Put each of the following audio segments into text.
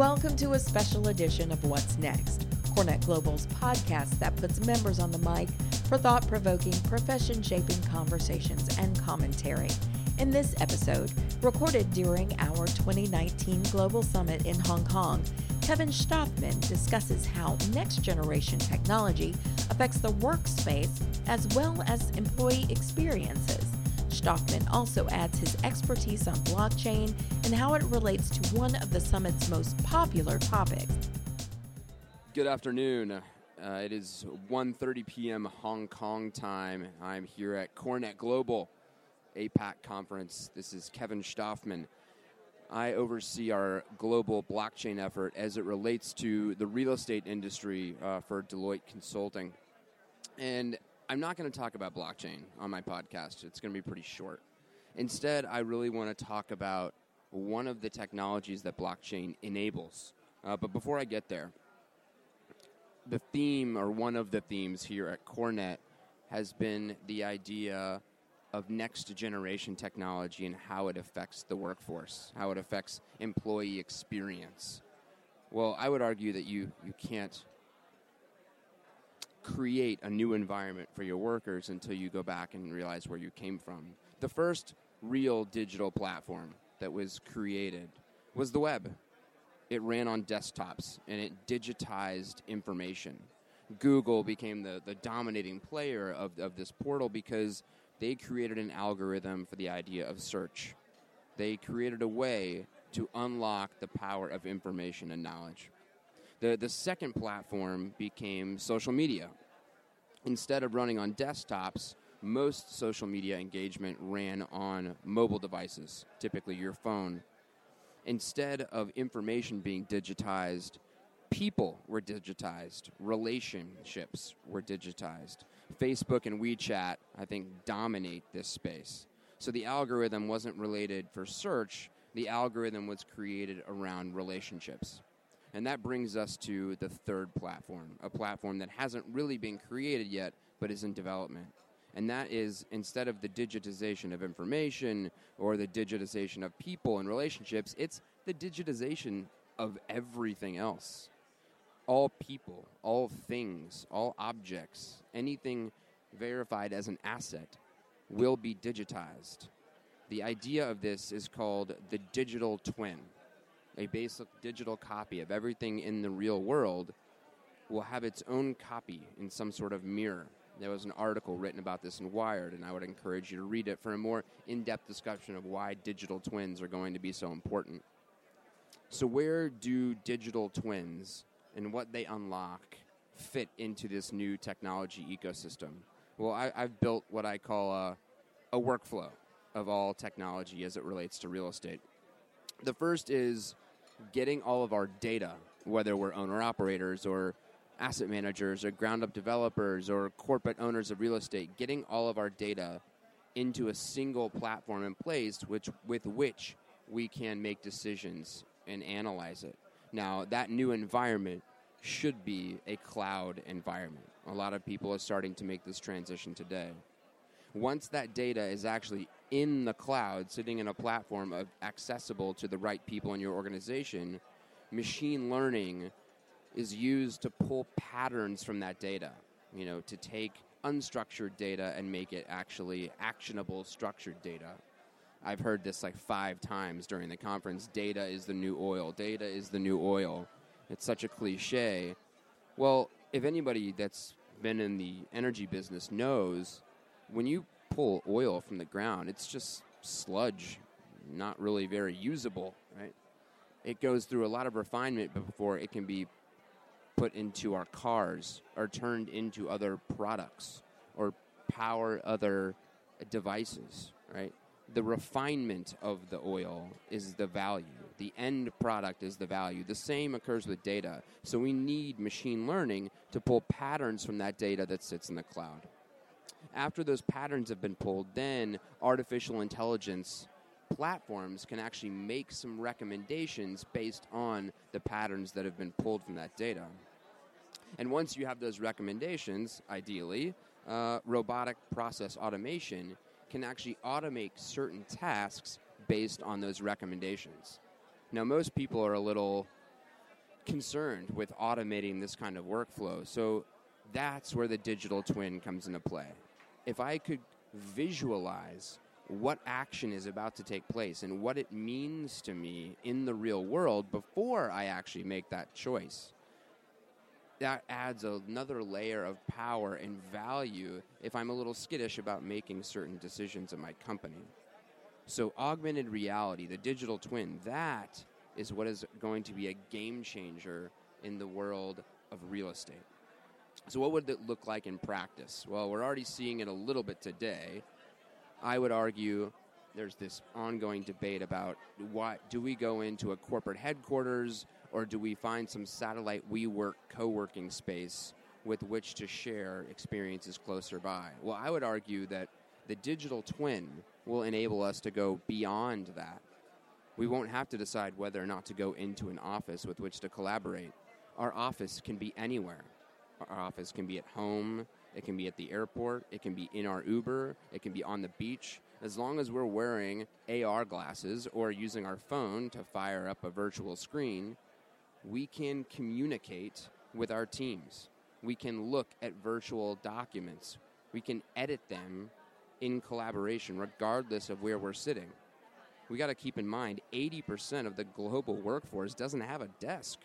Welcome to a special edition of What's Next, CoreNet Global's podcast that puts members on the mic for thought provoking, profession shaping conversations and commentary. In this episode, recorded during our 2019 Global Summit in Hong Kong, Kevin Shtofman discusses how next generation technology affects the workspace as well as employee experiences. Shtofman also adds his expertise on blockchain and how it relates to one of the summit's most popular topics. Good afternoon. Uh, it is 1:30 p.m. Hong Kong time. I'm here at CoreNet Global APAC conference. This is Kevin Shtofman. I oversee our global blockchain effort as it relates to the real estate industry uh, for Deloitte Consulting. And I'm not going to talk about blockchain on my podcast. It's going to be pretty short. Instead, I really want to talk about one of the technologies that blockchain enables. Uh, but before I get there, the theme, or one of the themes here at CoreNet, has been the idea of next generation technology and how it affects the workforce, how it affects employee experience. Well, I would argue that you, you can't create a new environment for your workers until you go back and realize where you came from. The first real digital platform that was created was the web. It ran on desktops and it digitized information. Google became the, the dominating player of, of this portal because they created an algorithm for the idea of search. They created a way to unlock the power of information and knowledge. The, the second platform became social media. Instead of running on desktops, most social media engagement ran on mobile devices, typically your phone. Instead of information being digitized, people were digitized, relationships were digitized. Facebook and WeChat, I think, dominate this space. So the algorithm wasn't related for search, the algorithm was created around relationships. And that brings us to the third platform, a platform that hasn't really been created yet, but is in development. And that is instead of the digitization of information or the digitization of people and relationships, it's the digitization of everything else. All people, all things, all objects, anything verified as an asset will be digitized. The idea of this is called the digital twin a basic digital copy of everything in the real world will have its own copy in some sort of mirror. There was an article written about this in Wired, and I would encourage you to read it for a more in depth discussion of why digital twins are going to be so important. So, where do digital twins and what they unlock fit into this new technology ecosystem? Well, I, have built what I call a, a workflow of all technology as it relates to real estate. The first is getting all of our data, whether we're owner operators or asset managers or ground up developers or corporate owners of real estate, getting all of our data into a single platform in place which, with which we can make decisions and analyze it. Now, that new environment should be a cloud environment. A lot of people are starting to make this transition today. Once that data is actually in the cloud, sitting in a platform of accessible to the right people in your organization, machine learning is used to pull patterns from that data. You know, to take unstructured data and make it actually actionable structured data. I've heard this like five times during the conference. Data is the new oil. Data is the new oil. It's such a cliche. Well, if anybody that's been in the energy business knows, when you pull oil from the ground, it's just sludge, not really very usable, right? It goes through a lot of refinement before it can be put into our cars or turned into other products or power other devices, right? The refinement of the oil is the value. The end product is the value. The same occurs with data. So we need machine learning to pull patterns from that data that sits in the cloud after those patterns have been pulled, then artificial intelligence platforms can actually make some recommendations based on the patterns that have been pulled from that data. And once you have those recommendations, ideally, uh, robotic process automation can actually automate certain tasks based on those recommendations. Now, most people are a little concerned with automating this kind of workflow. So that's where the digital twin comes into play. If I could visualize what action is about to take place and what it means to me in the real world before I actually make that choice, that adds another layer of power and value if I'm a little skittish about making certain decisions in my company. So, augmented reality, the digital twin, that is what is going to be a game changer in the world of real estate. So, what would it look like in practice? Well, we're already seeing it a little bit today. I would argue there's this ongoing debate about what do we go into a corporate headquarters or do we find some satellite WeWork co-working space with which to share experiences closer by? Well, I would argue that the digital twin will enable us to go beyond that. We won't have to decide whether or not to go into an office with which to collaborate. Our office can be anywhere. Our office can be at home, it can be at the airport, it can be in our Uber, it can be on the beach. As long as we're wearing AR glasses or using our phone to fire up a virtual screen, we can communicate with our teams. We can look at virtual documents. We can edit them in collaboration, regardless of where we're sitting. We got to keep in mind 80% of the global workforce doesn't have a desk.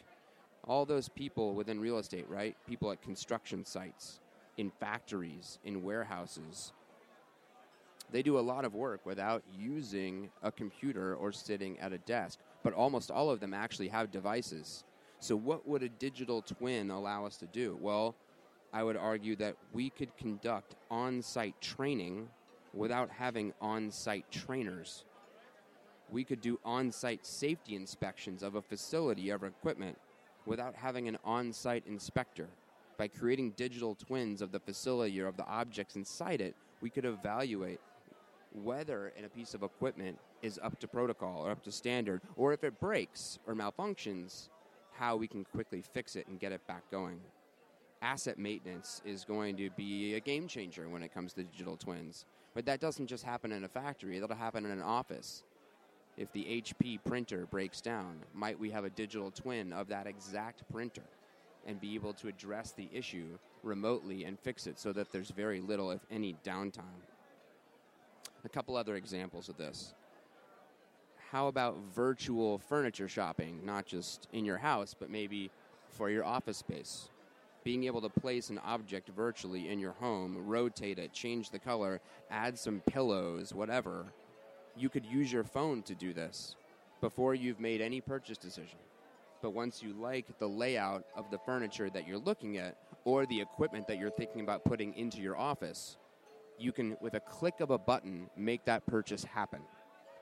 All those people within real estate, right? People at construction sites, in factories, in warehouses, they do a lot of work without using a computer or sitting at a desk, but almost all of them actually have devices. So, what would a digital twin allow us to do? Well, I would argue that we could conduct on site training without having on site trainers. We could do on site safety inspections of a facility of equipment without having an on site inspector. By creating digital twins of the facility or of the objects inside it, we could evaluate whether a piece of equipment is up to protocol or up to standard, or if it breaks or malfunctions, how we can quickly fix it and get it back going. Asset maintenance is going to be a game changer when it comes to digital twins. But that doesn't just happen in a factory, that'll happen in an office. If the HP printer breaks down, might we have a digital twin of that exact printer and be able to address the issue remotely and fix it so that there's very little, if any, downtime? A couple other examples of this. How about virtual furniture shopping, not just in your house, but maybe for your office space? Being able to place an object virtually in your home, rotate it, change the color, add some pillows, whatever. You could use your phone to do this before you've made any purchase decision. But once you like the layout of the furniture that you're looking at or the equipment that you're thinking about putting into your office, you can, with a click of a button, make that purchase happen.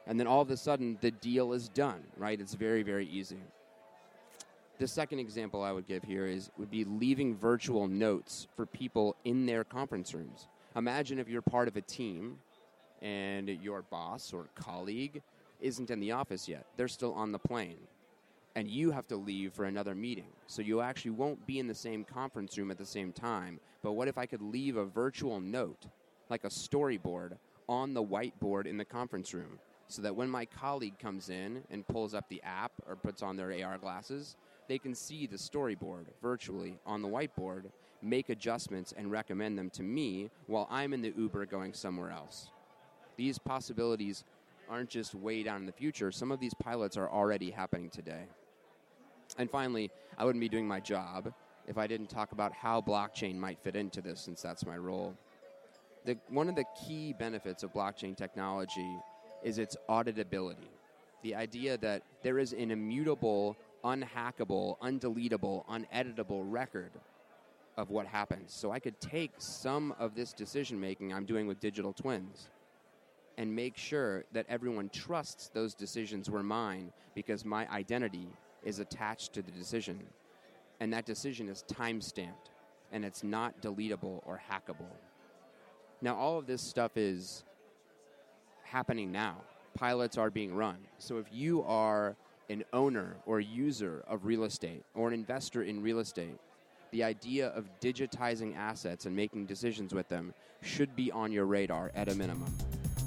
And then all of a sudden, the deal is done, right? It's very, very easy. The second example I would give here is would be leaving virtual notes for people in their conference rooms. Imagine if you're part of a team and your boss or colleague isn't in the office yet. They're still on the plane. And you have to leave for another meeting. So you actually won't be in the same conference room at the same time. But what if I could leave a virtual note like a storyboard on the whiteboard in the conference room so that when my colleague comes in and pulls up the app or puts on their AR glasses, they can see the storyboard virtually on the whiteboard, make adjustments, and recommend them to me while I'm in the Uber going somewhere else. These possibilities aren't just way down in the future, some of these pilots are already happening today. And finally, I wouldn't be doing my job if I didn't talk about how blockchain might fit into this, since that's my role the, one of the key benefits of blockchain technology is its auditability. The idea that there is an immutable, unhackable, undeletable, uneditable record of what happens. So I could take some of this decision making I'm doing with digital twins and make sure that everyone trusts those decisions were mine because my identity is attached to the decision. And that decision is time stamped and it's not deletable or hackable. Now, all of this stuff is happening now. Pilots are being run. So if you are an owner or user of real estate or an investor in real estate, the idea of digitizing assets and making decisions with them should be on your radar at a minimum.